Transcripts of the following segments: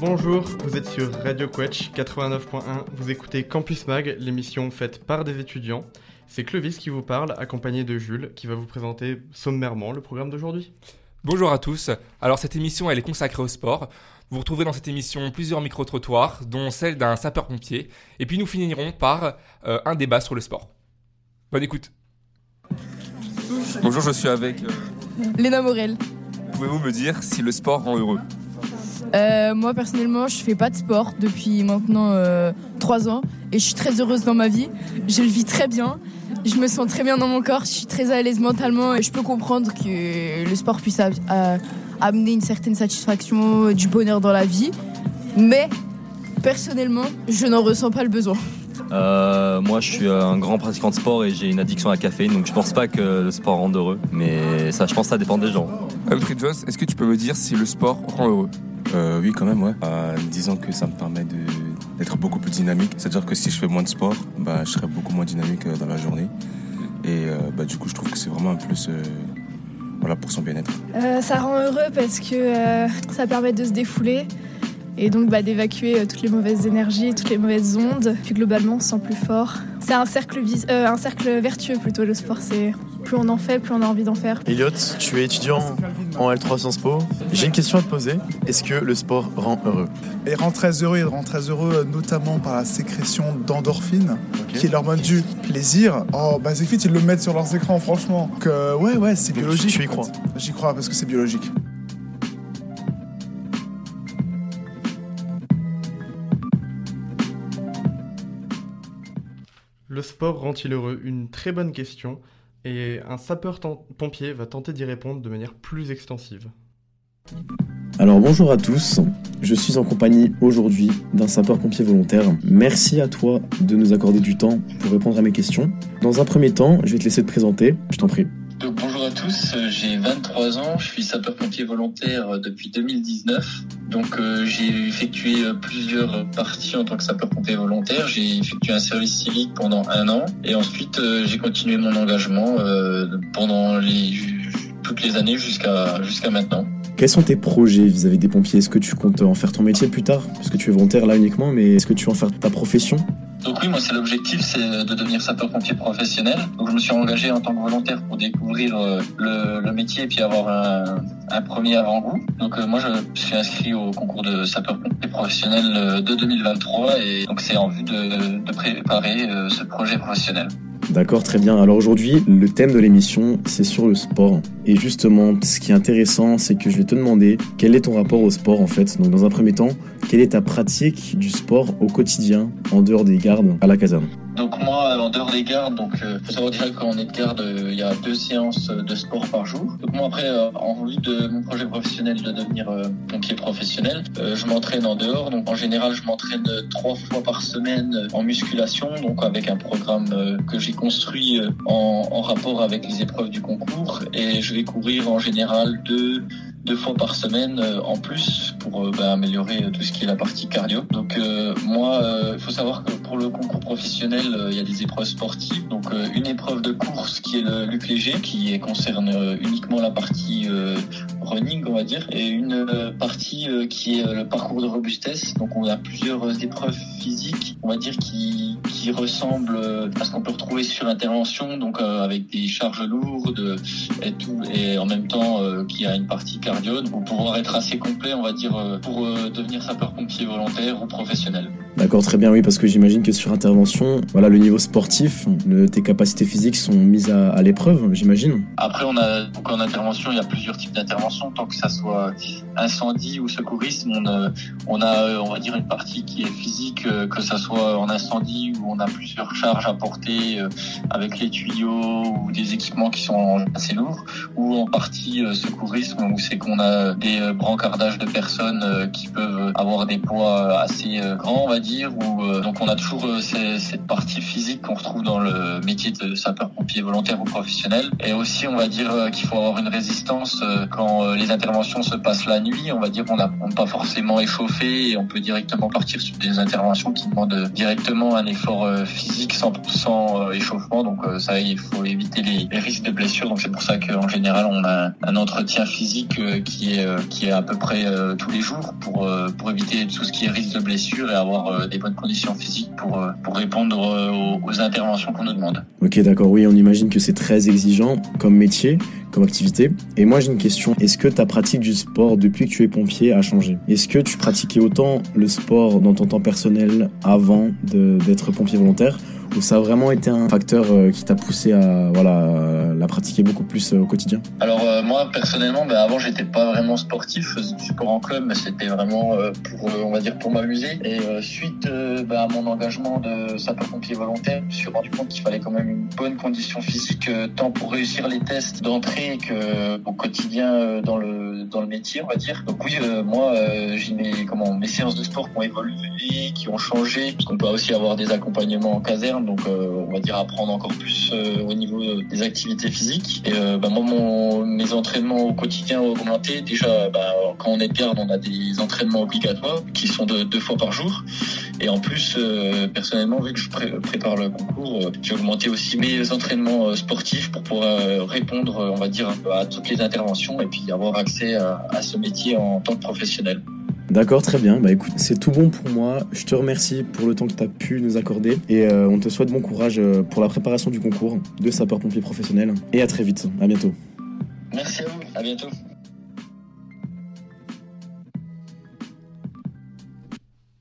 Bonjour, vous êtes sur Radio Quetch 89.1, vous écoutez Campus Mag, l'émission faite par des étudiants. C'est Clovis qui vous parle, accompagné de Jules, qui va vous présenter sommairement le programme d'aujourd'hui. Bonjour à tous. Alors cette émission, elle est consacrée au sport. Vous retrouvez dans cette émission plusieurs micro-trottoirs, dont celle d'un sapeur-pompier. Et puis nous finirons par euh, un débat sur le sport. Bonne écoute. Bonjour, je suis avec... euh, Léna Morel. Pouvez-vous me dire si le sport rend heureux? Euh, moi personnellement, je fais pas de sport depuis maintenant euh, 3 ans et je suis très heureuse dans ma vie. Je le vis très bien. Je me sens très bien dans mon corps. Je suis très à l'aise mentalement et je peux comprendre que le sport puisse amener une certaine satisfaction, du bonheur dans la vie. Mais personnellement, je n'en ressens pas le besoin. Euh, moi, je suis un grand pratiquant de sport et j'ai une addiction à la caféine, donc je pense pas que le sport rende heureux. Mais ça, je pense que ça dépend des gens. Humphrey Jones, est-ce que tu peux me dire si le sport rend heureux? Euh, oui, quand même, ouais. Euh, disons que ça me permet de- d'être beaucoup plus dynamique. C'est-à-dire que si je fais moins de sport, bah, je serai beaucoup moins dynamique euh, dans la journée. Et euh, bah, du coup, je trouve que c'est vraiment un plus euh, voilà, pour son bien-être. Euh, ça rend heureux parce que euh, ça permet de se défouler et donc bah, d'évacuer euh, toutes les mauvaises énergies, toutes les mauvaises ondes. Puis globalement, on se sent plus fort. C'est un cercle, vis- euh, un cercle vertueux plutôt le sport. C'est plus on en fait, plus on a envie d'en faire. Elliot, tu es étudiant en L3 Sciences Po. J'ai une question à te poser. Est-ce que le sport rend heureux? Il rend très heureux, il rend très heureux euh, notamment par la sécrétion d'endorphine, qui est l'hormone du plaisir. Oh, bah c'est vite, ils le mettent sur leurs écrans, franchement. Donc, euh, ouais, ouais, c'est biologique. tu y crois? J'y crois parce que c'est biologique. Le sport rend-il heureux Une très bonne question, et un sapeur-pompier va tenter d'y répondre de manière plus extensive. Alors bonjour à tous, je suis en compagnie aujourd'hui d'un sapeur-pompier volontaire. Merci à toi de nous accorder du temps pour répondre à mes questions. Dans un premier temps, je vais te laisser te présenter, je t'en prie. Bonjour à tous, euh, j'ai 23 ans, je suis sapeur-pompier volontaire euh, depuis 2019. Donc euh, j'ai effectué plusieurs parties en tant que sapeur-pompier volontaire. J'ai effectué un service civique pendant un an et ensuite j'ai continué mon engagement pendant toutes les années jusqu'à jusqu'à maintenant. Quels sont tes projets vis-à-vis des pompiers? Est-ce que tu comptes en faire ton métier plus tard? Parce que tu es volontaire là uniquement, mais est-ce que tu veux en faire ta profession? Donc oui, moi c'est l'objectif, c'est de devenir sapeur-pompier professionnel. Donc je me suis engagé en tant que volontaire pour découvrir euh, le, le métier et puis avoir un, un premier avant-goût. Donc euh, moi je suis inscrit au concours de sapeur-pompier professionnel euh, de 2023 et donc c'est en vue de, de préparer euh, ce projet professionnel. D'accord, très bien. Alors aujourd'hui, le thème de l'émission, c'est sur le sport. Et justement, ce qui est intéressant, c'est que je vais te demander quel est ton rapport au sport en fait? Donc dans un premier temps, quelle est ta pratique du sport au quotidien, en dehors des gardes, à la caserne? Donc moi, en dehors des gardes, donc euh, faut savoir déjà qu'on est de garde, euh, il y a deux séances de sport par jour. Donc moi après, euh, en vue de mon projet professionnel de devenir euh, pompier professionnel, euh, je m'entraîne en dehors. Donc en général, je m'entraîne trois fois par semaine en musculation, donc avec un programme que j'ai construit en, en rapport avec les épreuves du concours. Et je vais courir en général deux deux fois par semaine euh, en plus pour euh, bah, améliorer euh, tout ce qui est la partie cardio. Donc moi, il faut savoir que pour le concours professionnel, il y a des épreuves sportives. Donc une épreuve de course qui est le Luc Léger, qui concerne uniquement la partie running, on va dire, et une partie qui est le parcours de robustesse. Donc on a plusieurs épreuves physiques, on va dire, qui, qui ressemblent à ce qu'on peut retrouver sur intervention, donc avec des charges lourdes et tout, et en même temps qui a une partie cardio, donc pour pouvoir être assez complet, on va dire, euh, pour euh, devenir sapeur-pompier volontaire ou professionnel. D'accord, très bien, oui, parce que j'imagine que sur intervention, voilà, le niveau sportif, tes capacités physiques sont mises à, l'épreuve, j'imagine. Après, on a donc en intervention, il y a plusieurs types d'interventions, tant que ça soit incendie ou secourisme, on a, on a, euh, on va dire une partie qui est physique, euh, que ça soit en incendie où on a plusieurs charges à porter euh, avec les tuyaux ou des équipements qui sont assez lourds, ou en partie euh, secourisme où c'est qu'on a des euh, brancardages de personnes euh, qui peuvent avoir des poids assez euh, grands, on va dire où euh, donc on a toujours euh, cette partie physique qu'on retrouve dans le métier de sapeur-pompier volontaire ou professionnel, et aussi on va dire euh, qu'il faut avoir une résistance quand les interventions se passent la nuit. On va dire qu'on n'a pas forcément échauffé et on peut directement partir sur des interventions qui demandent directement un effort physique 100% euh, échauffement. Donc ça, il faut éviter les, risques de blessures. Donc c'est pour ça qu'en général on a un entretien physique qui est à peu près tous les jours pour éviter tout ce qui est risque de blessure et avoir euh, des bonnes conditions physiques pour euh, répondre euh, aux, interventions qu'on nous demande. Ok, d'accord, oui, on imagine que c'est très exigeant comme métier, comme activité. Et moi, j'ai une question. Est-ce que ta pratique du sport depuis que tu es pompier a changé? Est-ce que tu pratiquais autant le sport dans ton temps personnel avant d'être pompier volontaire ça a vraiment été un facteur euh, qui t'a poussé à voilà, euh, la pratiquer beaucoup plus euh, au quotidien Alors moi personnellement, ben, avant j'étais pas vraiment sportif, je faisais du sport en club, mais c'était vraiment pour on va dire pour m'amuser. Et suite ben, à mon engagement de sapeur-pompier volontaire, je me suis rendu compte qu'il fallait quand même une bonne condition physique, tant pour réussir les tests d'entrée que au quotidien dans le dans le métier, on va dire. Donc oui, moi j'ai mes comment mes séances de sport qui ont évolué, qui ont changé, parce qu'on peut aussi avoir des accompagnements en caserne, donc euh, on va dire apprendre encore plus euh, au niveau euh, des activités physiques. Et bah, moi, mes entraînements au quotidien ont augmenté. Déjà, bah, quand on est de garde, on a des entraînements obligatoires qui sont de deux fois par jour. Et en plus, personnellement, vu que je pré- prépare le concours, j'ai augmenté aussi mes entraînements sportifs pour pouvoir répondre, on va dire, à toutes les interventions et puis avoir accès à ce métier en tant que professionnel. D'accord, très bien. Bah écoute, c'est tout bon pour moi. Je te remercie pour le temps que tu as pu nous accorder et euh, on te souhaite bon courage euh, pour la préparation du concours de sapeur-pompier professionnel. Et à très vite. À bientôt. Merci à vous. À bientôt.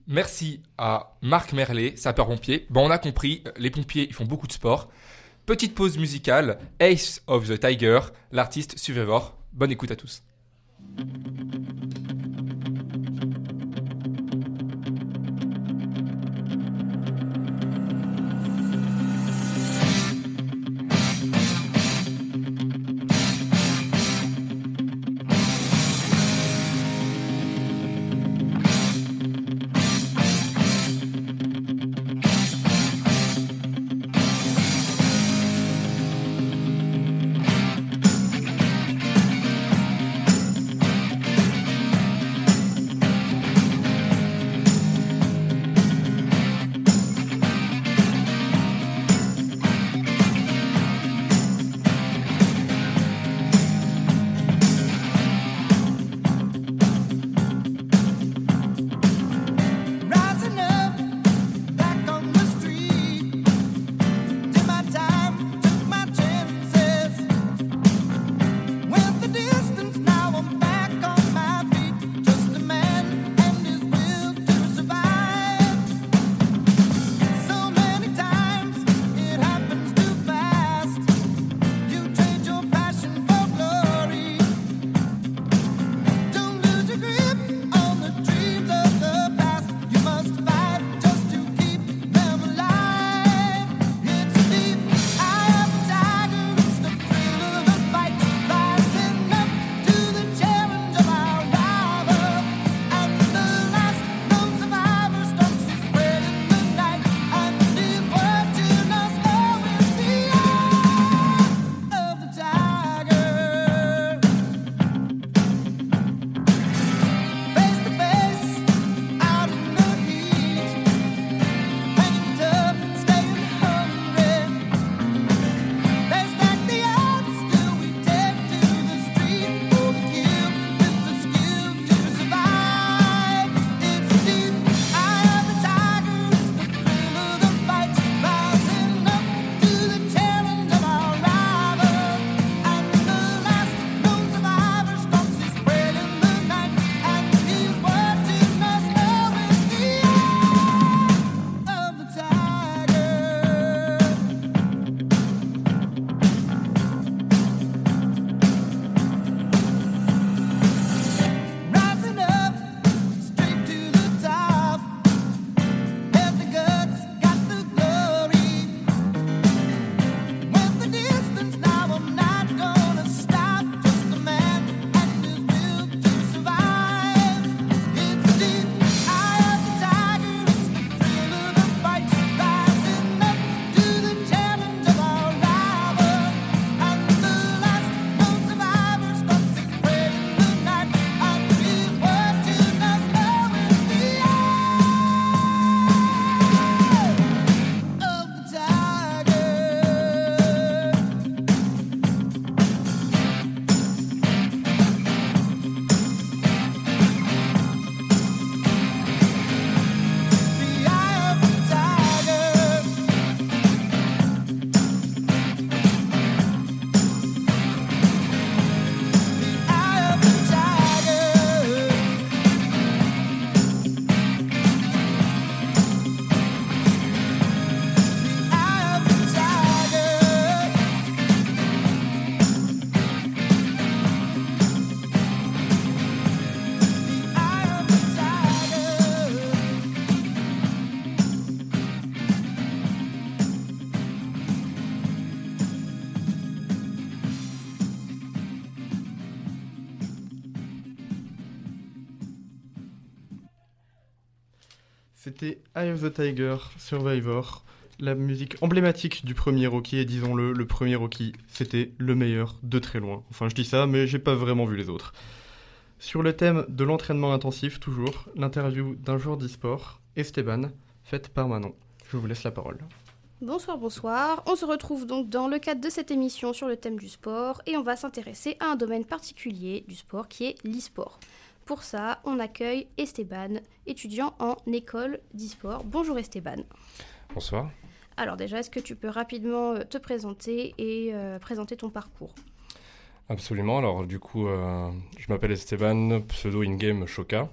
Merci à Marc Merlet, sapeur-pompier. Bon, on a compris, les pompiers, ils font beaucoup de sport. Petite pause musicale, Ace of the Tiger, l'artiste Survivor. Bonne écoute à tous. C'était Eye of the Tiger, Survivor, la musique emblématique du premier Rocky, et disons-le, le premier Rocky, c'était le meilleur de très loin. Enfin, je dis ça, mais j'ai pas vraiment vu les autres. Sur le thème de l'entraînement intensif, toujours, l'interview d'un joueur d'e-sport, Esteban, faite par Manon. Je vous laisse la parole. Bonsoir, bonsoir. On se retrouve donc dans le cadre de cette émission sur le thème du sport et on va s'intéresser à un domaine particulier du sport qui est l'e-sport. Pour ça, on accueille Esteban, étudiant en école d'e-sport. Bonjour Esteban. Bonsoir. Alors déjà, est-ce que tu peux rapidement euh, te présenter et euh, présenter ton parcours? Absolument. Alors du coup, euh, je m'appelle Esteban, pseudo in-game Shoka.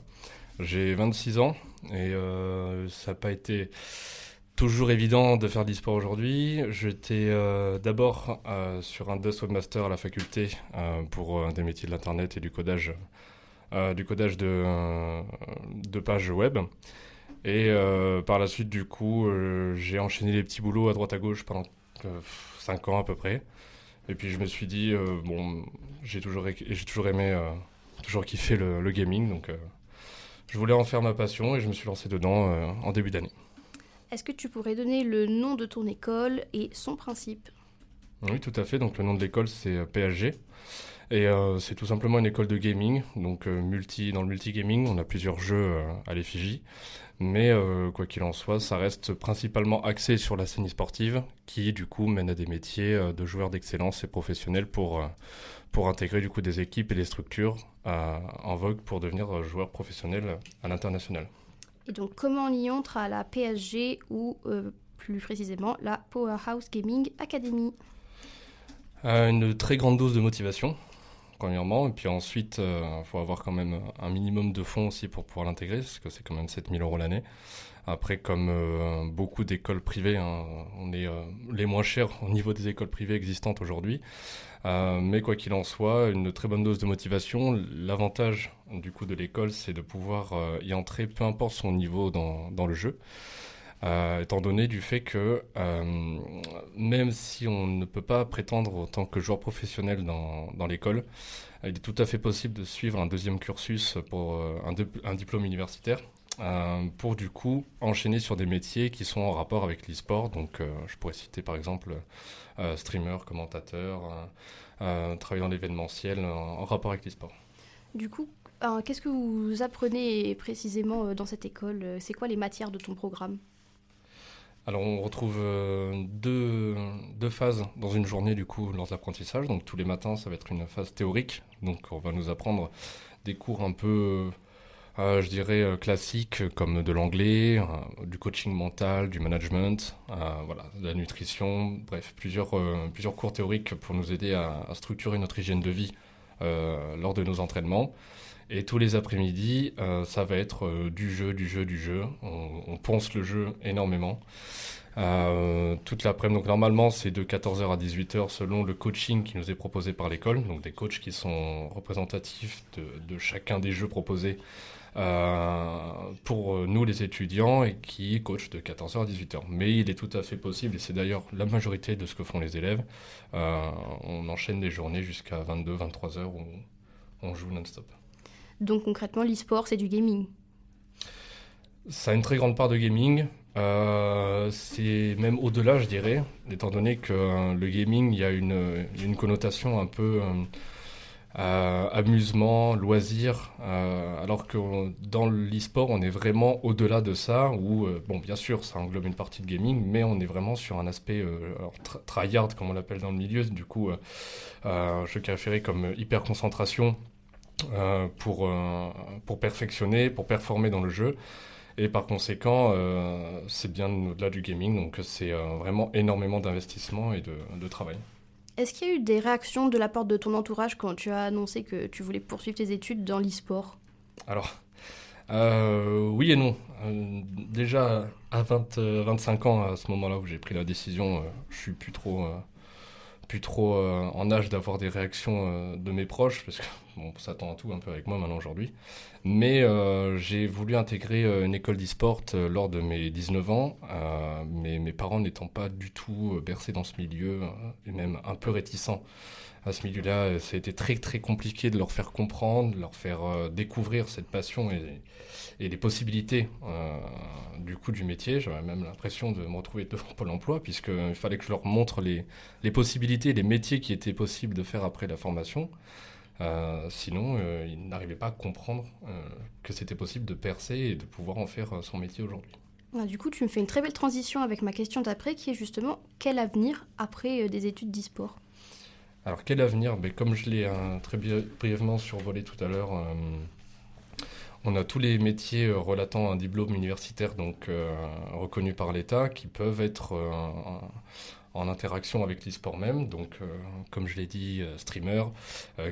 J'ai 26 ans et ça n'a pas été toujours évident de faire de l'e-sport aujourd'hui. J'étais d'abord sur un DOS Webmaster à la faculté pour des métiers de l'internet et du codage, du codage de, de pages web. Et euh, par la suite, du coup, euh, j'ai enchaîné les petits boulots à droite à gauche pendant 5 ans à peu près. Et puis je me suis dit, euh, bon, j'ai toujours, j'ai toujours aimé, toujours kiffé le, le gaming, donc je voulais en faire ma passion et je me suis lancé dedans en début d'année. Est-ce que tu pourrais donner le nom de ton école et son principe? Oui, tout à fait. Donc le nom de l'école, c'est PSG. Et c'est tout simplement une école de gaming, donc multi, dans le multigaming, on a plusieurs jeux à l'effigie. Mais euh, quoi qu'il en soit, ça reste principalement axé sur la scène sportive, qui du coup mène à des métiers euh, de joueurs d'excellence et professionnels pour, euh, pour intégrer du coup des équipes et des structures en vogue pour devenir joueur professionnel à l'international. Et donc comment on y entre à la PSG ou plus précisément la Powerhouse Gaming Academy? Une très grande dose de motivation premièrement. Et puis ensuite, il euh, faut avoir quand même un minimum de fonds aussi pour pouvoir l'intégrer, parce que c'est quand même 7000 euros l'année. Après, comme euh, beaucoup d'écoles privées, hein, on est euh, les moins chers au niveau des écoles privées existantes aujourd'hui. mais quoi qu'il en soit, une très bonne dose de motivation. L'avantage du coup de l'école, c'est de pouvoir y entrer, peu importe son niveau dans, dans le jeu. Euh, étant donné du fait que euh, même si on ne peut pas prétendre en tant que joueur professionnel dans, dans l'école, il est tout à fait possible de suivre un deuxième cursus pour euh, un, un, diplôme universitaire. pour du coup enchaîner sur des métiers qui sont en rapport avec l'e-sport. Donc je pourrais citer par exemple streamer, commentateur, travailler dans l'événementiel en, en rapport avec l'e-sport. Du coup, qu'est-ce que vous apprenez précisément dans cette école? C'est quoi les matières de ton programme? Alors on retrouve euh, deux, phases dans une journée du coup lors de l'apprentissage. Donc tous les matins ça va être une phase théorique. Donc on va nous apprendre des cours un peu, euh, je dirais, euh, classiques comme de l'anglais, du coaching mental, du management, voilà, de la nutrition, bref, plusieurs, cours théoriques pour nous aider à structurer notre hygiène de vie lors de nos entraînements. Et tous les après-midi, euh, ça va être euh, du jeu, du jeu, du jeu. On, pense le jeu énormément. Euh, toute l'après-midi, donc normalement c'est de 14h à 18h selon le coaching qui nous est proposé par l'école, donc des coachs qui sont représentatifs de, chacun des jeux proposés pour nous les étudiants et qui coachent de 14h à 18h. Mais il est tout à fait possible, et c'est d'ailleurs la majorité de ce que font les élèves, on enchaîne des journées jusqu'à 22-23h où on joue non-stop. Donc concrètement, l'e-sport, c'est du gaming. Ça a une très grande part de gaming. Euh, c'est même au-delà, je dirais, étant donné que euh, le gaming, il y a une, une connotation un peu euh, amusement, loisir, alors que dans l'e-sport, on est vraiment au-delà de ça, où, bon, bien sûr, ça englobe une partie de gaming, mais on est vraiment sur un aspect tryhard, comme on l'appelle dans le milieu, du coup, je qualifierais comme hyper concentration euh, pour, euh, pour perfectionner, pour performer dans le jeu. Et par conséquent, euh, c'est bien au-delà du gaming, donc c'est vraiment énormément d'investissement et de, de travail. Est-ce qu'il y a eu des réactions de la part de ton entourage quand tu as annoncé que tu voulais poursuivre tes études dans l'e-sport? Alors, oui et non. déjà, à 20, 25 ans, à ce moment-là où j'ai pris la décision, je suis plus trop, plus trop en âge d'avoir des réactions de mes proches, parce que bon, on s'attend à tout un peu avec moi maintenant aujourd'hui. Mais euh, j'ai voulu intégrer euh, une école d'e-sport euh, lors de mes 19 ans, euh, mais mes parents n'étant pas du tout euh, bercés dans ce milieu, euh, et même un peu réticents à ce milieu-là. Euh, Ça a été très très compliqué de leur faire comprendre, de leur faire euh, découvrir cette passion et, les possibilités euh, du coup du métier. J'avais même l'impression de me retrouver devant Pôle emploi, puisqu'il fallait que je leur montre les, les possibilités, les métiers qui étaient possibles de faire après la formation. Sinon, ils n'arrivaient pas à comprendre que c'était possible de percer et de pouvoir en faire son métier aujourd'hui. Ah, Du coup, tu me fais une très belle transition avec ma question d'après, qui est justement quel avenir après des études d'e-sport? Alors, quel avenir? Ben, Comme je l'ai euh, très bri- brièvement survolé tout à l'heure, euh, on a tous les métiers euh, relatant un diplôme universitaire donc euh, reconnu par l'État qui peuvent être en- interaction avec l'e-sport même. Donc, comme je l'ai dit, streamer,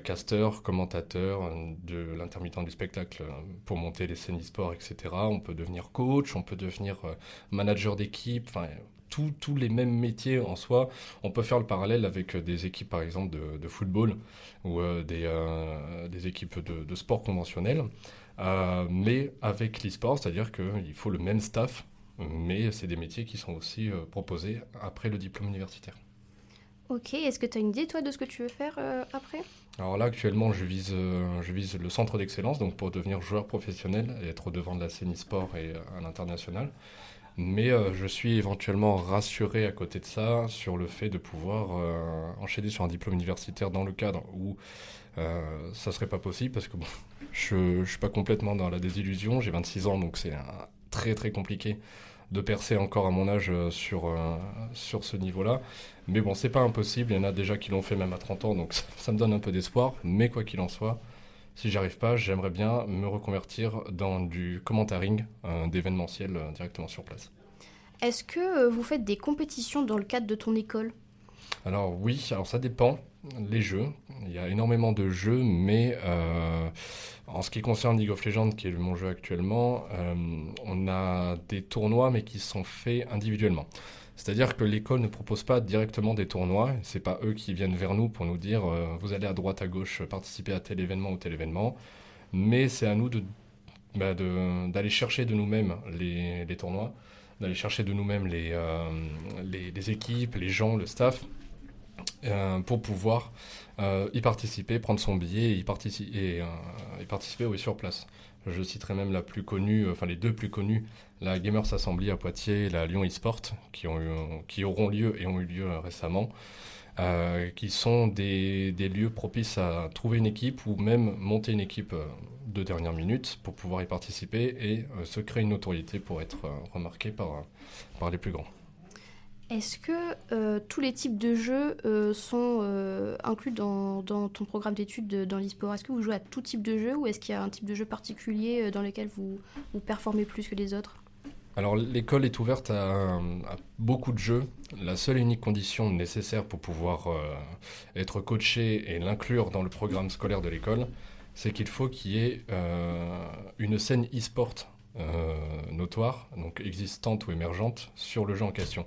caster, commentateur de l'intermittent du spectacle pour monter les scènes e-sport, etc. On peut devenir coach, on peut devenir manager d'équipe, tous les mêmes métiers en soi. On peut faire le parallèle avec euh, des équipes, par exemple, de, de football ou euh, des, euh, des équipes de, de sport conventionnel, euh, mais avec l'e-sport, c'est-à-dire qu'il faut le même staff, mais c'est des métiers qui sont aussi proposés après le diplôme universitaire. Ok, est-ce que tu as une idée, toi, de ce que tu veux faire après? Alors là, actuellement, je vise, je vise le centre d'excellence, donc pour devenir joueur professionnel et être devant de la scène e-sport et à l'international. Mais euh, je suis éventuellement rassuré à côté de ça sur le fait de pouvoir euh, enchaîner sur un diplôme universitaire dans le cadre où euh, ça serait pas possible parce que je, je suis pas complètement dans la désillusion. J'ai 26 ans, donc c'est très très compliqué de percer encore à mon âge euh, sur, ce niveau-là. Mais bon, c'est pas impossible. Il y en a déjà qui l'ont fait même à 30 ans, donc ça me donne un peu d'espoir. Mais quoi qu'il en soit, si j'y arrive pas, j'aimerais bien me reconvertir dans du commentaring, euh, d'événementiel euh, directement sur place. Est-ce que euh, vous faites des compétitions dans le cadre de ton école? Alors oui, alors ça dépend. Les jeux, il y a énormément de jeux, mais euh, en ce qui concerne League of Legends, qui est mon jeu actuellement, euh, on a des tournois, mais qui sont faits individuellement. C'est-à-dire que l'école ne propose pas directement des tournois, c'est pas eux qui viennent vers nous pour nous dire euh, vous allez à droite, à gauche, participer à tel événement ou tel événement, mais c'est à nous de bah, d'aller chercher de nous-mêmes les, les tournois, d'aller chercher de nous-mêmes les, euh, les, équipes, les gens, le staff, euh, pour pouvoir y participer, prendre son billet et y, et, participer oui, sur place. Je citerai même la plus connue, euh, enfin les deux plus connues, la Gamers Assembly à Poitiers et la Lyon eSport, qui, ont eu, auront lieu et ont eu lieu euh, récemment, euh, qui sont des, lieux propices à trouver une équipe ou même monter une équipe de dernière minute pour pouvoir y participer et se créer une notoriété pour être remarqué par les plus grands. Est-ce que euh, tous les types de jeux euh, sont euh, inclus dans, ton programme d'études de- dans l'e-sport? Est-ce que vous jouez à tout type de jeu ou est-ce qu'il y a un type de jeu particulier dans lequel vous, performez plus que les autres? Alors l'école est ouverte à, à beaucoup de jeux. La seule et unique condition nécessaire pour pouvoir être coaché et l'inclure dans le programme scolaire de l'école, c'est qu'il faut qu'il y ait une scène e-sport notoire, donc existante ou émergente, sur le jeu en question.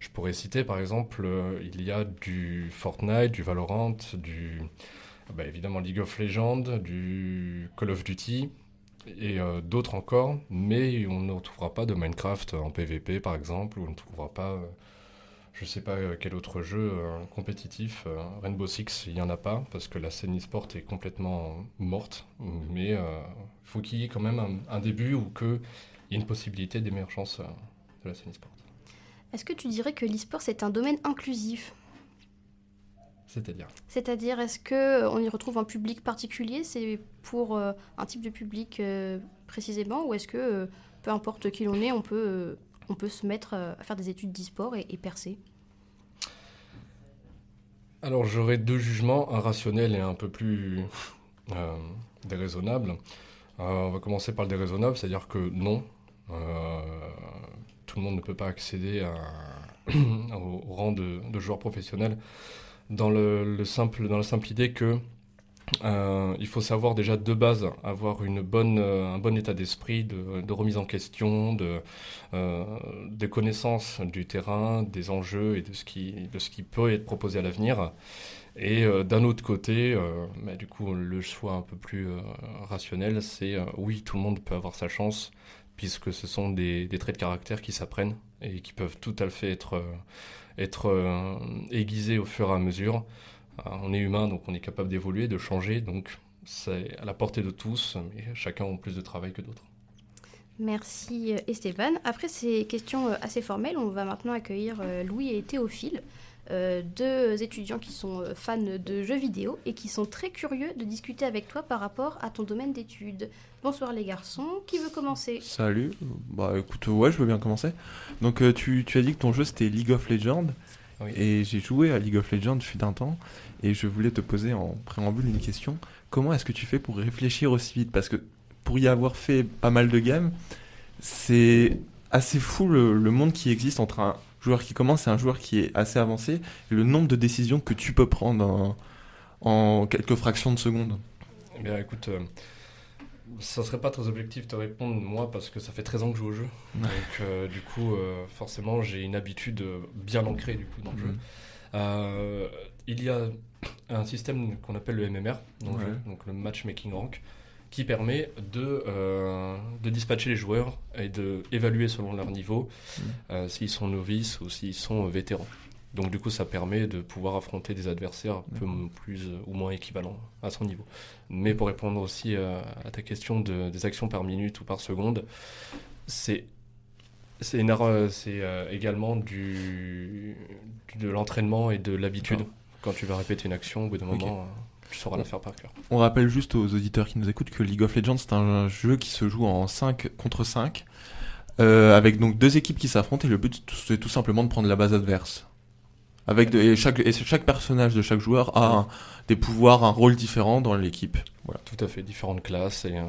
Je pourrais citer par exemple, euh, il y a du Fortnite, du Valorant, du bah, évidemment League of Legends, du Call of Duty, et euh, d'autres encore, mais on ne retrouvera pas de Minecraft en PvP par exemple, ou on ne trouvera pas, euh, je sais pas quel autre jeu compétitif, Rainbow Six, il n'y en a pas, parce que la scène e-sport est complètement morte, mais il faut qu'il y ait quand même un, un début ou qu'il y ait une possibilité d'émergence de la scène e-sport. Est-ce que tu dirais que l'e-sport c'est un domaine inclusif? C'est-à-dire? C'est-à-dire, est-ce que euh, on y retrouve un public particulier? C'est pour euh, un type de public euh, précisément? Ou est-ce que, euh, peu importe qui l'on est, on peut, on peut se mettre à faire des études d'e-sport et, et percer? Alors j'aurais deux jugements, un rationnel et un peu plus euh, déraisonnable. Euh, on va commencer par le déraisonnable, c'est-à-dire que non, euh, tout le monde ne peut pas accéder au rang de, joueur professionnel dans, le, le simple, dans la simple idée que euh, il faut savoir déjà de base avoir une bonne, euh, un bon état d'esprit, de, remise en question, de, euh, des connaissances du terrain, des enjeux et de ce qui, de ce qui peut être proposé à l'avenir. Et d'un autre côté, bah, du coup, le choix un peu plus rationnel, c'est oui, tout le monde peut avoir sa chance, puisque ce sont des, traits de caractère qui s'apprennent et qui peuvent tout à fait être, euh, euh, aiguisés au fur et à mesure. Euh, on est humain, donc on est capable d'évoluer, de changer, donc c'est à la portée de tous, mais chacun a plus de travail que d'autres. Merci Esteban. Après ces questions assez formelles, on va maintenant accueillir Louis et Théophile, euh, deux étudiants qui sont euh, fans de jeux vidéo et qui sont très curieux de discuter avec toi par rapport à ton domaine d'études. Bonsoir les garçons, qui veut commencer? Salut, bah écoute, ouais, je veux bien commencer. Donc euh, tu, tu as dit que ton jeu c'était League of Legends, Oui. et j'ai joué à League of Legends fut un temps, et je voulais te poser en préambule une question. Comment est-ce que tu fais pour réfléchir aussi vite? Parce que pour y avoir fait pas mal de games, c'est assez fou le, le monde qui existe entre un joueur qui commence et un joueur qui est assez avancé, et le nombre de décisions que tu peux prendre en, en quelques fractions de secondes. Eh bien, écoute, euh, ça serait pas très objectif de te répondre, moi, parce que ça fait 13 ans que je joue au jeu. Ouais. Donc, euh, du coup, euh, forcément, j'ai une habitude euh, bien ancrée, du coup, dans le jeu. Mhm. Il y a un système qu'on appelle le MMR, dans le Ouais. jeu, donc le Matchmaking Rank, qui permet de, euh, de dispatcher les joueurs et de évaluer selon leur niveau Mhm. euh, s'ils sont novices ou s'ils sont vétérans. Donc du coup, ça permet de pouvoir affronter des adversaires un peu m- plus ou moins équivalents à son niveau. Mais pour répondre aussi euh, à ta question de, des actions par minute ou par seconde, c'est c'est également du, de l'entraînement et de l'habitude. Quand tu vas répéter une action, au bout d'un moment, tu sauras la faire par cœur. On rappelle juste aux auditeurs qui nous écoutent que League of Legends c'est un jeu qui se joue en 5 contre 5 euh, avec donc deux équipes qui s'affrontent et le but c'est tout simplement de prendre la base adverse. Avec de- et chaque et chaque personnage de chaque joueur a un- des pouvoirs, un rôle différent dans l'équipe. Voilà. Tout à fait, différentes classes et euh,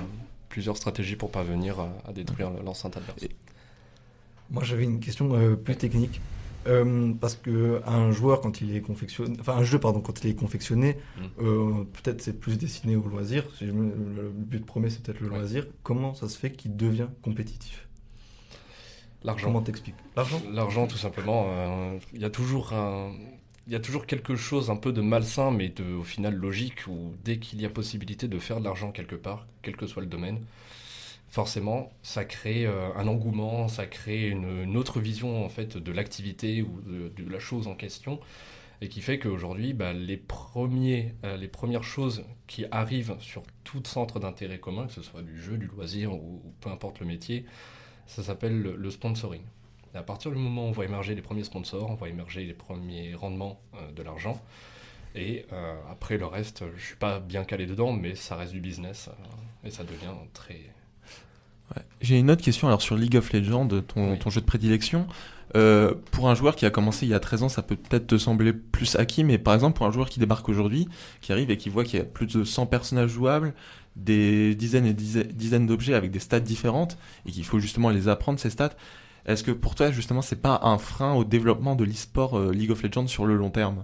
plusieurs stratégies pour parvenir à, à détruire l'enceinte adverse. Moi, j'avais une question euh, plus technique. Euh, parce que un joueur, quand il est confectionné, enfin un jeu, pardon, quand il est confectionné, Mm. euh, peut-être c'est plus destiné au loisir. Si je me- le but premier, c'est peut-être le loisir. Comment ça se fait qu'il devient compétitif? L'argent. Comment t'expliques? L'argent? L'argent, tout simplement. euh, Il y a toujours un. Il y a toujours quelque chose un peu de malsain, mais de, au final logique, où dès qu'il y a possibilité de faire de l'argent quelque part, quel que soit le domaine, forcément, ça crée euh, un engouement, ça crée une, autre vision en fait de l'activité ou de, la chose en question, et qui fait qu'aujourd'hui, bah, les, premiers, euh, les premières choses qui arrivent sur tout centre d'intérêt commun, que ce soit du jeu, du loisir ou, peu importe le métier, ça s'appelle le, sponsoring. À partir du moment où on voit émerger les premiers sponsors, on voit émerger les premiers rendements euh, de l'argent. Et après le reste, je suis pas bien calé dedans, mais ça reste du business et ça devient très. Ouais. J'ai une autre question alors sur League of Legends, ton, ton jeu de prédilection. Euh, pour un joueur qui a commencé il y a 13 ans, ça peut peut-être te sembler plus acquis, mais par exemple pour un joueur qui débarque aujourd'hui, qui arrive et qui voit qu'il y a plus de 100 personnages jouables, des dizaines et dizaines, d'objets avec des stats différentes, et qu'il faut justement les apprendre ces stats, est-ce que pour toi justement c'est pas un frein au développement de l'e-sport euh, League of Legends sur le long terme?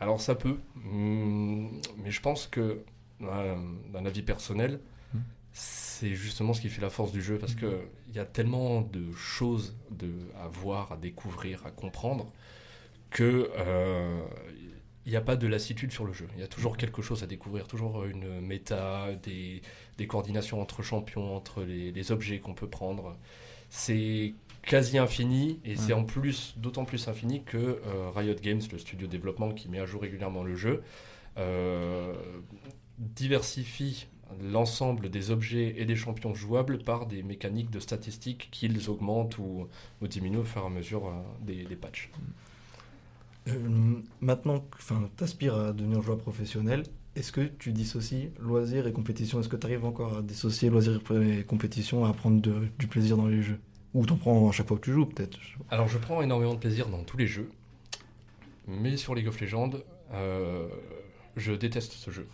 Alors ça peut, hum, mais je pense que euh, d'un avis personnel, Hmm. C'est justement ce qui fait la force du jeu parce que il y a tellement de choses à voir, à découvrir, à comprendre que euh, n'y a pas de lassitude sur le jeu. Il y a toujours quelque chose à découvrir, toujours une méta, des, des coordinations entre champions, entre les, objets qu'on peut prendre. C'est quasi infini et c'est en plus d'autant plus infini que euh, Riot Games, le studio de développement qui met à jour régulièrement le jeu, euh, diversifie l'ensemble des objets et des champions jouables par des mécaniques de statistiques qu'ils augmentent ou, ou diminuent au fur et à mesure euh, des, des patchs. Euh, maintenant, enfin, t'aspires à devenir joueur professionnel. Est-ce que tu dissocies loisir et compétition Est-ce que tu arrives encore à dissocier loisir et compétition, à prendre de- du plaisir dans les jeux? Ou t'en prends à chaque fois que tu joues, peut-être? Alors je prends énormément de plaisir dans tous les jeux, mais sur League of Legends, euh, je déteste ce jeu.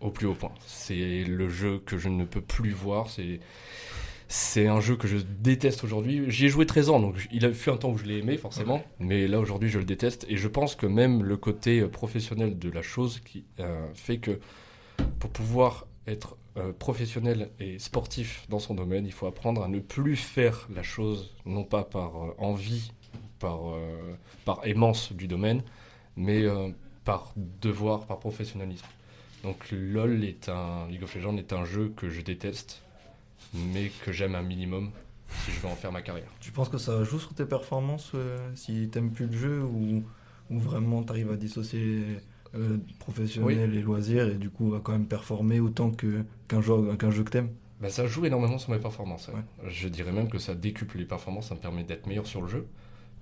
Au plus haut point. C'est le jeu que je ne peux plus voir. C'est c'est un jeu que je déteste aujourd'hui. J'y ai joué 13 ans, donc il a fait un temps où je l'ai aimé forcément, mais là aujourd'hui je le déteste. Et je pense que même le côté euh, professionnel de la chose qui euh, fait que pour pouvoir être euh, professionnel et sportif dans son domaine, il faut apprendre à ne plus faire la chose, non pas par euh, envie, par, par aimance du domaine, mais par devoir, par professionnalisme. Donc LoL est un League of Legends est un jeu que je déteste, mais que j'aime un minimum si je veux en faire ma carrière. Tu penses que ça joue sur tes performances euh, si t'aimes plus le jeu ou, ou vraiment t'arrives à dissocier euh, professionnel et loisir et du coup à quand même performer autant que qu'un jeu qu'un jeu que t'aimes? Bah, ça joue énormément sur mes performances. ouais. Je dirais même que ça décuple les performances, ça me permet d'être meilleur sur le jeu.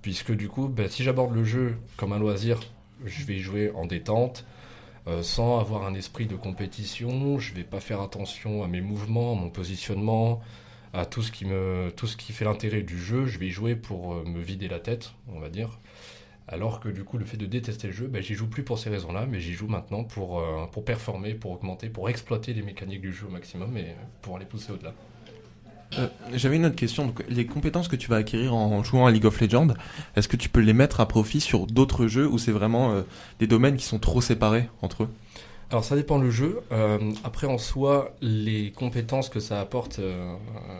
Puisque du coup, bah, si j'aborde le jeu comme un loisir, je vais y jouer en détente, euh, sans avoir un esprit de compétition. Je vais pas faire attention à mes mouvements, à mon positionnement, à tout ce qui, me, tout ce qui fait l'intérêt du jeu. Je vais y jouer pour euh, me vider la tête, on va dire. Alors que du coup, le fait de détester le jeu, bah, j'y joue plus pour ces raisons-là, mais j'y joue maintenant pour, euh, pour performer, pour augmenter, pour exploiter les mécaniques du jeu au maximum et pour les pousser au-delà. Euh, J'avais une autre question. Donc, les compétences que tu vas acquérir en jouant à League of Legends, est-ce que tu peux les mettre à profit sur d'autres jeux ou c'est vraiment euh, des domaines qui sont trop séparés entre eux? Alors ça dépend le jeu. Euh, après en soi, les compétences que ça apporte euh,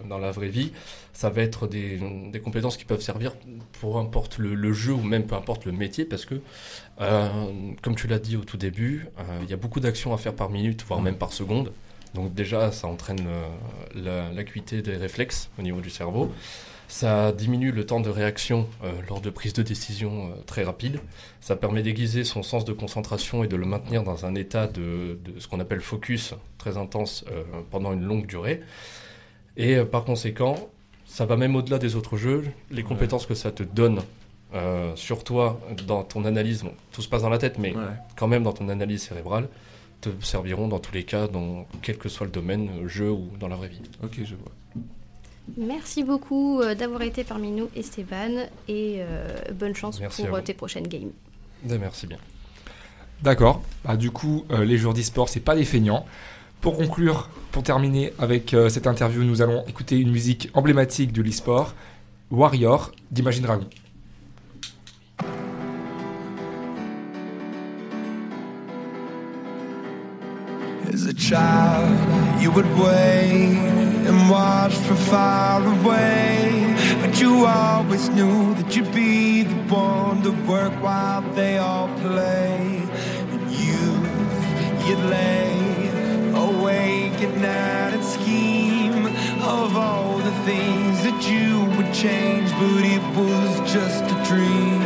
dans la vraie vie, ça va être des, des compétences qui peuvent servir pour importe le, le jeu ou même peu importe le métier parce que, euh, comme tu l'as dit au tout début, il y a beaucoup d'actions à faire par minute, voire même par seconde. Donc déjà, ça entraîne euh, la- l'acuité des réflexes au niveau du cerveau. Ça diminue le temps de réaction euh, lors de prise de décision euh, très rapide. Ça permet d'aiguiser son sens de concentration et de le maintenir dans un état de, de ce qu'on appelle focus très intense euh, pendant une longue durée. Et par conséquent, ça va même au-delà des autres jeux. Les compétences que ça te donne sur toi, dans ton analyse, bon, tout se passe dans la tête, mais Ouais. quand même dans ton analyse cérébrale, te serviront dans tous les cas, dans quel que soit le domaine, jeu ou dans la vraie vie. Ok, je vois. Merci beaucoup euh, d'avoir été parmi nous, Esteban, et euh, bonne chance Merci pour euh, tes prochaines games. Ben, merci bien. D'accord. Bah, du coup, euh, les joueurs d'e-sport, c'est pas des feignants. Pour conclure, pour terminer avec euh, cette interview, nous allons écouter une musique emblématique de l'e-sport, Warrior d'Imagine Dragon. As a child, you would wait and watch from far away. But you always knew that you'd be the one to work while they all play. In youth, you'd lay awake at night and scheme of all the things that you would change, but it was just a dream.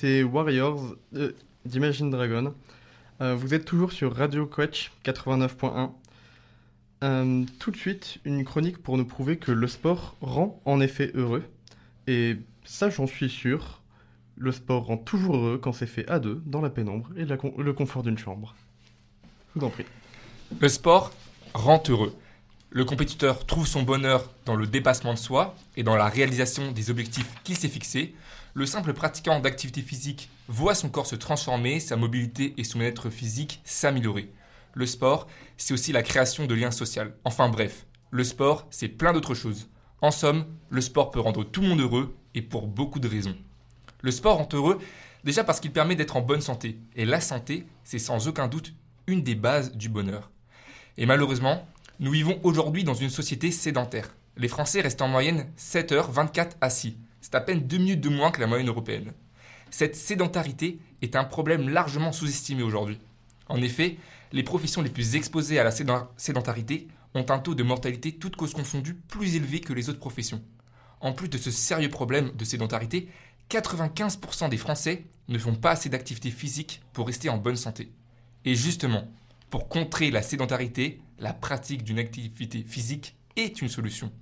C'était Warriors d'Imagine Dragon. Euh, vous êtes toujours sur Radio Coach 89.1. Euh, tout de suite, une chronique pour nous prouver que le sport rend en effet heureux. Et ça, j'en suis sûr. Le sport rend toujours heureux quand c'est fait à deux, dans la pénombre et le confort d'une chambre. Je vous en prie. Le sport rend heureux. Le compétiteur trouve son bonheur dans le dépassement de soi et dans la réalisation des objectifs qu'il s'est fixés. Le simple pratiquant d'activité physique voit son corps se transformer, sa mobilité et son être physique s'améliorer. Le sport, c'est aussi la création de liens sociaux. Enfin bref, le sport, c'est plein d'autres choses. En somme, le sport peut rendre tout le monde heureux et pour beaucoup de raisons. Le sport rend heureux déjà parce qu'il permet d'être en bonne santé. Et la santé, c'est sans aucun doute une des bases du bonheur. Et malheureusement, nous vivons aujourd'hui dans une société sédentaire. Les Français restent en moyenne 7 heures 24 assis. C'est à peine 2 minutes de moins que la moyenne européenne. Cette sédentarité est un problème largement sous-estimé aujourd'hui. En effet, les professions les plus exposées à la séden- sédentarité ont un taux de mortalité toutes causes confondues plus élevé que les autres professions. En plus de ce sérieux problème de sédentarité, 95% des Français ne font pas assez d'activité physique pour rester en bonne santé. Et justement, pour contrer la sédentarité, la pratique d'une activité physique est une solution.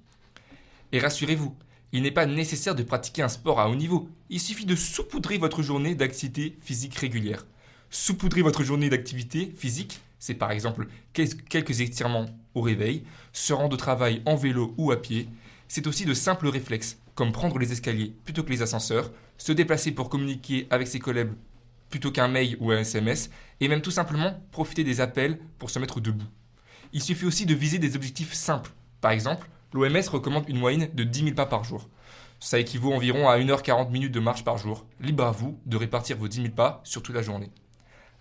Et rassurez-vous, il n'est pas nécessaire de pratiquer un sport à haut niveau. Il suffit de saupoudrer votre journée d'activité physique régulière. Saupoudrer votre journée d'activité physique, c'est par exemple quel- quelques étirements au réveil, se rendre au travail en vélo ou à pied. C'est aussi de simples réflexes, comme prendre les escaliers plutôt que les ascenseurs, se déplacer pour communiquer avec ses collègues plutôt qu'un mail ou un SMS, et même tout simplement profiter des appels pour se mettre debout. Il suffit aussi de viser des objectifs simples. Par exemple, l'OMS recommande une moyenne de 10 000 pas par jour. Ça équivaut environ à 1h40 minutes de marche par jour. Libre à vous de répartir vos 10 000 pas sur toute la journée.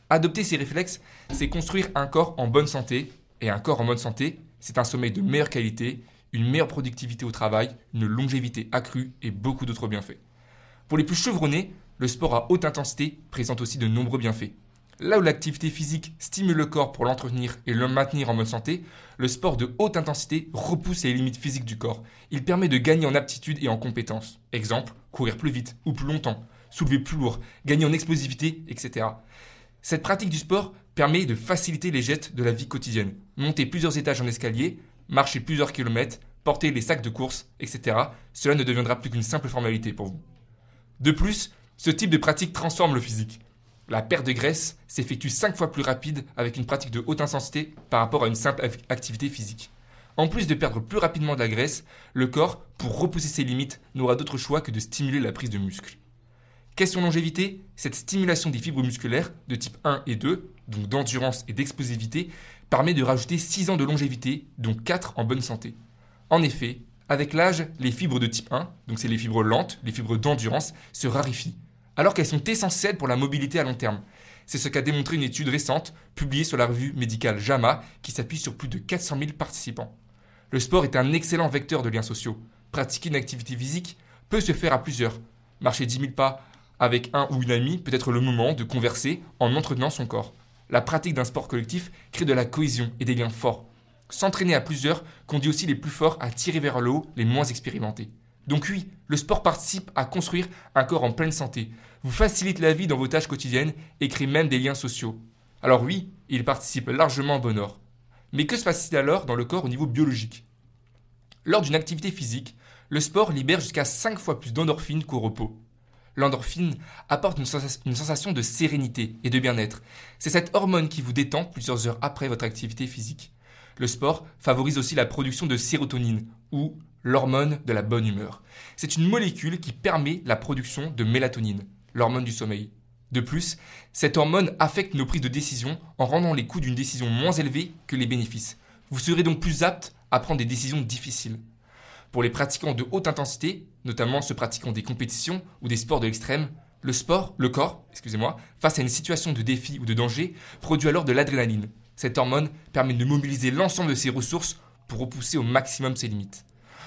Adopter ces réflexes, c'est construire un corps en bonne santé, et un corps en bonne santé, c'est un sommeil de meilleure qualité, une meilleure productivité au travail, une longévité accrue et beaucoup d'autres bienfaits. Pour les plus chevronnés, le sport à haute intensité présente aussi de nombreux bienfaits. Là où l'activité physique stimule le corps pour l'entretenir et le maintenir en bonne santé, le sport de haute intensité repousse les limites physiques du corps. Il permet de gagner en aptitude et en compétences. Exemple, courir plus vite ou plus longtemps, soulever plus lourd, gagner en explosivité, etc. Cette pratique du sport permet de faciliter les gestes de la vie quotidienne. Monter plusieurs étages en escalier, marcher plusieurs kilomètres, porter les sacs de course, etc. Cela ne deviendra plus qu'une simple formalité pour vous. De plus, ce type de pratique transforme le physique. La perte de graisse s'effectue 5 fois plus rapide avec une pratique de haute intensité par rapport à une simple ac- activité physique. En plus de perdre plus rapidement de la graisse, le corps, pour repousser ses limites, n'aura d'autre choix que de stimuler la prise de muscle. Question longévité, cette stimulation des fibres musculaires de type 1 et 2, donc d'endurance et d'explosivité, permet de rajouter 6 ans de longévité, dont 4 en bonne santé. En effet, avec l'âge, les fibres de type 1, donc c'est les fibres lentes, les fibres d'endurance, se raréfient, alors qu'elles sont essentielles pour la mobilité à long terme. C'est ce qu'a démontré une étude récente publiée sur la revue médicale JAMA qui s'appuie sur plus de 400 000 participants. Le sport est un excellent vecteur de liens sociaux. Pratiquer une activité physique peut se faire à plusieurs. Marcher 10 000 pas avec un ou une amie peut être le moment de converser en entretenant son corps. La pratique d'un sport collectif crée de la cohésion et des liens forts. S'entraîner à plusieurs conduit aussi les plus forts à tirer vers le haut les moins expérimentés. Donc oui, le sport participe à construire un corps en pleine santé, vous facilite la vie dans vos tâches quotidiennes et crée même des liens sociaux. Alors oui, il participe largement au bonheur. Mais que se passe-t-il alors dans le corps au niveau biologique? Lors d'une activité physique, le sport libère jusqu'à 5 fois plus d'endorphines qu'au repos. L'endorphine apporte une, sens- une sensation de sérénité et de bien-être. C'est cette hormone qui vous détend plusieurs heures après votre activité physique. Le sport favorise aussi la production de sérotonine, ou l'hormone de la bonne humeur. C'est une molécule qui permet la production de mélatonine, l'hormone du sommeil. De plus, cette hormone affecte nos prises de décision en rendant les coûts d'une décision moins élevés que les bénéfices. Vous serez donc plus apte à prendre des décisions difficiles. Pour les pratiquants de haute intensité, notamment ceux pratiquant des compétitions ou des sports de l'extrême, le sport, le corps, excusez-moi, face à une situation de défi ou de danger, produit alors de l'adrénaline. Cette hormone permet de mobiliser l'ensemble de ses ressources pour repousser au maximum ses limites.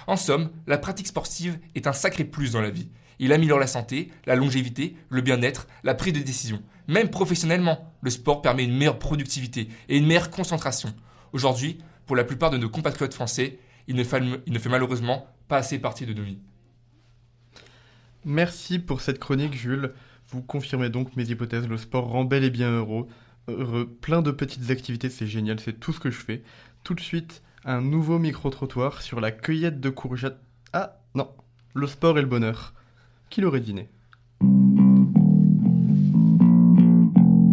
En somme, la pratique sportive est un sacré plus dans la vie. Il améliore la santé, la longévité, le bien-être, la prise de décision. Même professionnellement, le sport permet une meilleure productivité et une meilleure concentration. Aujourd'hui, pour la plupart de nos compatriotes français, il ne, fait, malheureusement pas assez partie de nos vies. Merci pour cette chronique, Jules. Vous confirmez donc mes hypothèses, le sport rend bel et bien heureux. heureux. Plein de petites activités, c'est génial, c'est tout ce que je fais. Tout de suite, un nouveau micro-trottoir sur la cueillette de courgettes. Ah, non, le sport et le bonheur. Qui l'aurait dîné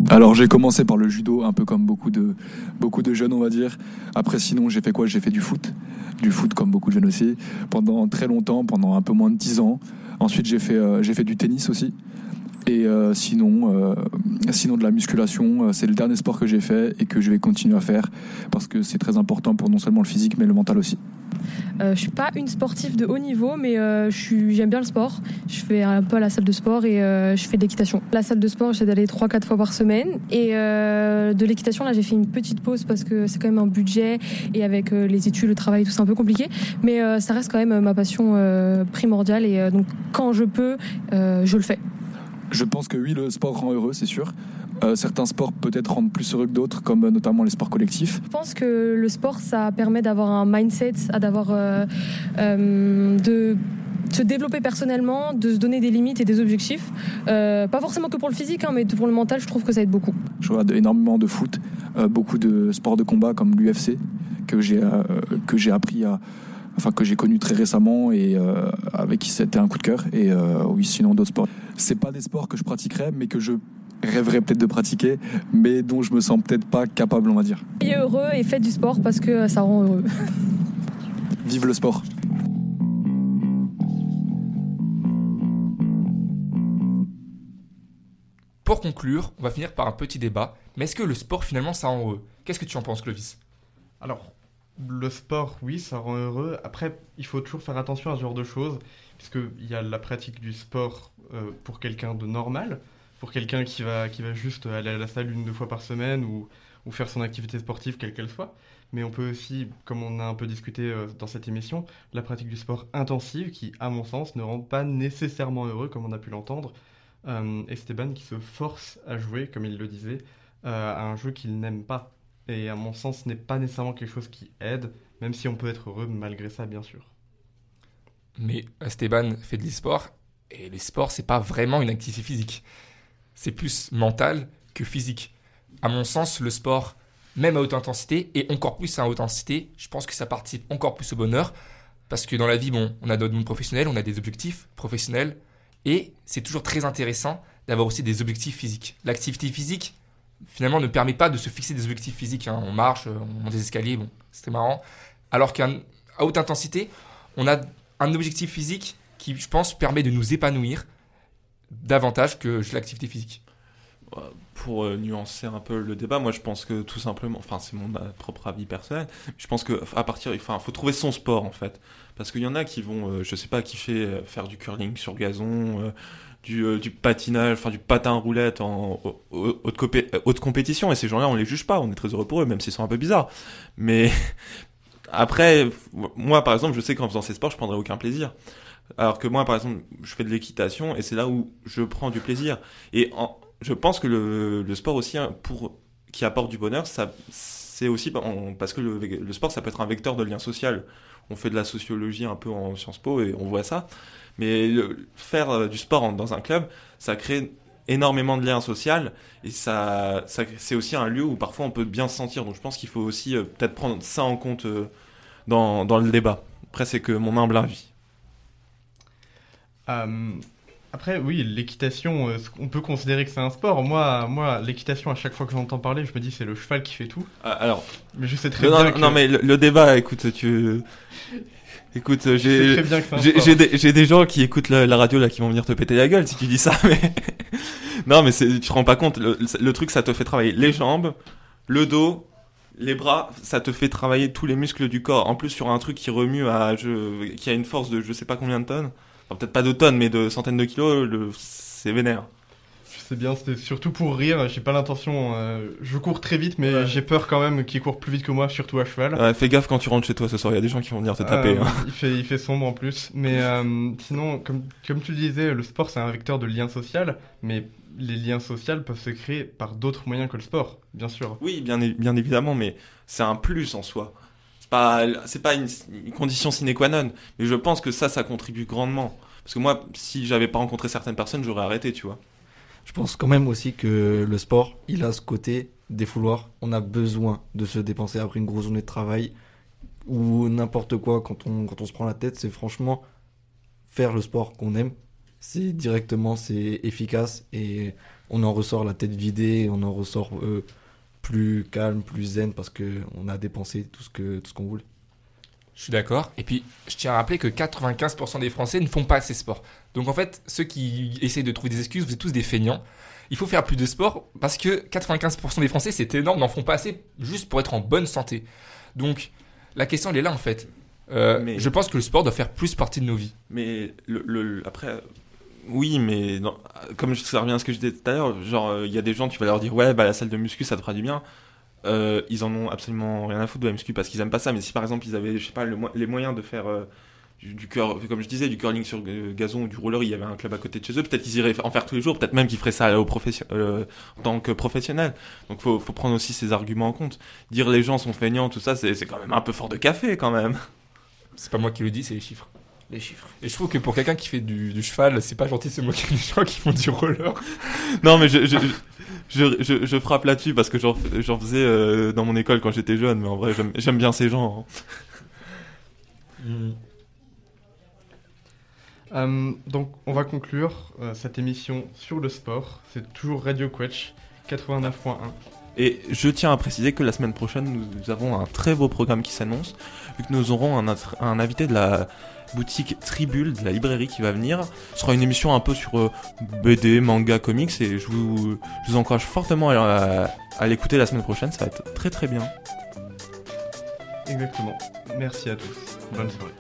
Alors j'ai commencé par le judo, un peu comme beaucoup de, beaucoup de jeunes on va dire. Après sinon j'ai fait quoi? J'ai fait du foot, du foot comme beaucoup de jeunes aussi, pendant très longtemps, pendant un peu moins de 10 ans. Ensuite j'ai fait, euh, j'ai fait du tennis aussi. Et euh, sinon, euh, sinon de la musculation, euh, c'est le dernier sport que j'ai fait et que je vais continuer à faire parce que c'est très important pour non seulement le physique mais le mental aussi. Euh, je suis pas une sportive de haut niveau, mais j'aime bien le sport. Je fais un peu à la salle de sport et je fais de l'équitation. La salle de sport, j'essaie d'aller 3-4 fois par semaine. Et de l'équitation, là, j'ai fait une petite pause parce que c'est quand même un budget et avec les études, le travail, tout c'est un peu compliqué. Mais ça reste quand même ma passion primordiale et donc quand je peux, je le fais. Je pense que oui, le sport rend heureux, c'est sûr. Euh, certains sports peut-être rendent plus heureux que d'autres, comme euh, notamment les sports collectifs. Je pense que le sport, ça permet d'avoir un mindset, d'avoir euh, euh, de se développer personnellement, de se donner des limites et des objectifs. Euh, pas forcément que pour le physique, hein, mais pour le mental, je trouve que ça aide beaucoup. Je regarde énormément de foot, euh, beaucoup de sports de combat comme l'UFC que j'ai euh, que j'ai appris à enfin que j'ai connu très récemment et euh, avec qui c'était un coup de cœur et euh, oui sinon d'autres sports. C'est pas des sports que je pratiquerais mais que je rêverais peut-être de pratiquer mais dont je me sens peut-être pas capable on va dire. Soyez heureux et faites du sport parce que ça rend heureux. Vive le sport. Pour conclure, on va finir par un petit débat. Mais est-ce que le sport finalement ça rend heureux? Qu'est-ce que tu en penses, Clovis? Alors, le sport, oui, ça rend heureux. Après, il faut toujours faire attention à ce genre de choses, puisqu'il y a la pratique du sport euh, pour quelqu'un de normal, pour quelqu'un qui va, qui va juste aller à la salle une, deux fois par semaine ou, ou faire son activité sportive, quelle qu'elle soit. Mais on peut aussi, comme on a un peu discuté euh, dans cette émission, la pratique du sport intensive, qui, à mon sens, ne rend pas nécessairement heureux, comme on a pu l'entendre. Euh, Esteban qui se force à jouer, comme il le disait, euh, à un jeu qu'il n'aime pas. Et à mon sens, ce n'est pas nécessairement quelque chose qui aide, même si on peut être heureux malgré ça, bien sûr. Mais Esteban fait de l'e-sport, et l'e-sport, c'est pas vraiment une activité physique. C'est plus mental que physique. À mon sens, le sport, même à haute intensité, et encore plus à haute intensité, je pense que ça participe encore plus au bonheur. Parce que dans la vie, bon, on a d'autres mondes professionnels, on a des objectifs professionnels, et c'est toujours très intéressant d'avoir aussi des objectifs physiques. L'activité physique, finalement, ne permet pas de se fixer des objectifs physiques. hein. On marche, on monte des escaliers, bon, c'était marrant. Alors qu'à haute intensité, on a un objectif physique qui, je pense, permet de nous épanouir davantage que l'activité physique. Pour euh, nuancer un peu le débat, moi je pense que tout simplement, enfin c'est mon euh, propre avis personnel, je pense que partir, enfin faut trouver son sport en fait, parce qu'il y en a qui vont, euh, je sais pas, kiffer euh, faire du curling sur gazon, euh, du, euh, du patinage, enfin du patin roulette en euh, haute compétition, et ces gens-là on les juge pas, on est très heureux pour eux, même s'ils sont un peu bizarres. Mais après, moi par exemple, je sais qu'en faisant ces sports, je prendrais aucun plaisir. Alors que moi, par exemple, je fais de l'équitation et c'est là où je prends du plaisir. Et je pense que le, le sport aussi, hein, pour qui apporte du bonheur, ça, c'est aussi en- parce que le, sport, ça peut être un vecteur de lien social. On fait de la sociologie un peu en Sciences Po et on voit ça. Mais faire euh, du sport dans un club, ça crée énormément de liens sociaux et ça, c'est aussi un lieu où parfois on peut bien se sentir. Donc je pense qu'il faut aussi euh, peut-être prendre ça en compte euh, dans, le débat. Après, c'est que mon humble avis. Après, oui, l'équitation, euh, on peut considérer que c'est un sport. Moi, moi l'équitation, à chaque fois que j'entends parler, je me dis c'est le cheval qui fait tout. Ah, alors, mais je sais très non, bien non, que... non, mais le, le débat, écoute, tu. Écoute, j'ai des, des gens qui écoutent la, la radio là qui vont venir te péter la gueule si tu dis ça, mais non, mais tu te rends pas compte. Le, le truc, ça te fait travailler les jambes, le dos, les bras, ça te fait travailler tous les muscles du corps. En plus, sur un truc qui remue à, je, qui a une force de je sais pas combien de tonnes, enfin, peut-être pas de tonnes, mais de centaines de kilos, le, c'est vénère. Je sais bien, c'était surtout pour rire. J'ai pas l'intention. euh, je cours très vite, mais j'ai peur quand même qu'ils courent plus vite que moi, surtout à cheval. Ouais, fais gaffe quand tu rentres chez toi ce soir. Il y a des gens qui vont venir te taper. Euh, hein. il, fait, il fait sombre en plus. Mais euh, sinon, comme, comme tu le disais, le sport c'est un vecteur de lien social, mais les liens sociaux peuvent se créer par d'autres moyens que le sport, bien sûr. Oui, bien évidemment, mais c'est un plus en soi. C'est pas, pas une, une condition sine qua non, mais je pense que ça, ça contribue grandement. Parce que moi, si j'avais pas rencontré certaines personnes, j'aurais arrêté, tu vois. Je pense quand même aussi que le sport, il a ce côté défouloir. On a besoin de se dépenser après une grosse journée de travail ou n'importe quoi quand on, quand on se prend la tête. C'est franchement faire le sport qu'on aime. C'est directement, c'est efficace et on en ressort la tête vidée, on en ressort euh, plus calme, plus zen parce qu'on a dépensé tout ce que tout ce qu'on voulait. Je suis d'accord. Et puis, je tiens à rappeler que 95% des Français ne font pas assez sport. Donc, en fait, ceux qui essayent de trouver des excuses, vous êtes tous des feignants. Il faut faire plus de sport parce que 95% des Français, c'est énorme, n'en font pas assez juste pour être en bonne santé. Donc, la question, elle est là, en fait. Euh, Mais- Je pense que le sport doit faire plus partie de nos vies. Mais le, le- après, oui, mais comme ça revient à ce que je disais tout à l'heure, genre euh, il y a des gens, tu vas leur dire ouais, bah la salle de muscu ça te fera du bien. Euh, ils en ont absolument rien à foutre de la muscu parce qu'ils aiment pas ça. Mais si par exemple ils avaient, je sais pas, les moyens de faire euh, du, curling sur gazon ou du roller, il y avait un club à côté de chez eux. Peut-être qu'ils iraient en faire tous les jours. Peut-être même qu'ils feraient ça au en tant que professionnel. Donc faut, faut prendre aussi ces arguments en compte. Dire les gens sont feignants, tout ça, c'est quand même un peu fort de café quand même. C'est pas moi qui le dis, c'est les chiffres. Les chiffres. Et je trouve que pour quelqu'un qui fait du, du cheval, c'est pas gentil de se moquer des gens qui font du roller. Non, mais je, je, je, je, je frappe là-dessus parce que j'en faisais euh, dans mon école quand j'étais jeune, mais en vrai, j'aime- bien ces gens. hein. Euh, donc, on va conclure euh, cette émission sur le sport. C'est toujours Radio Quetch 89.1. Et je tiens à préciser que la semaine prochaine, nous, nous avons un très beau programme qui s'annonce, vu que nous aurons un invité de la boutique Tribule, de la librairie qui va venir. Ce sera une émission un peu sur euh, BD, manga, comics, et je vous, encourage fortement à l'écouter la semaine prochaine, ça va être très très bien. Exactement. Merci à tous. Bonne soirée.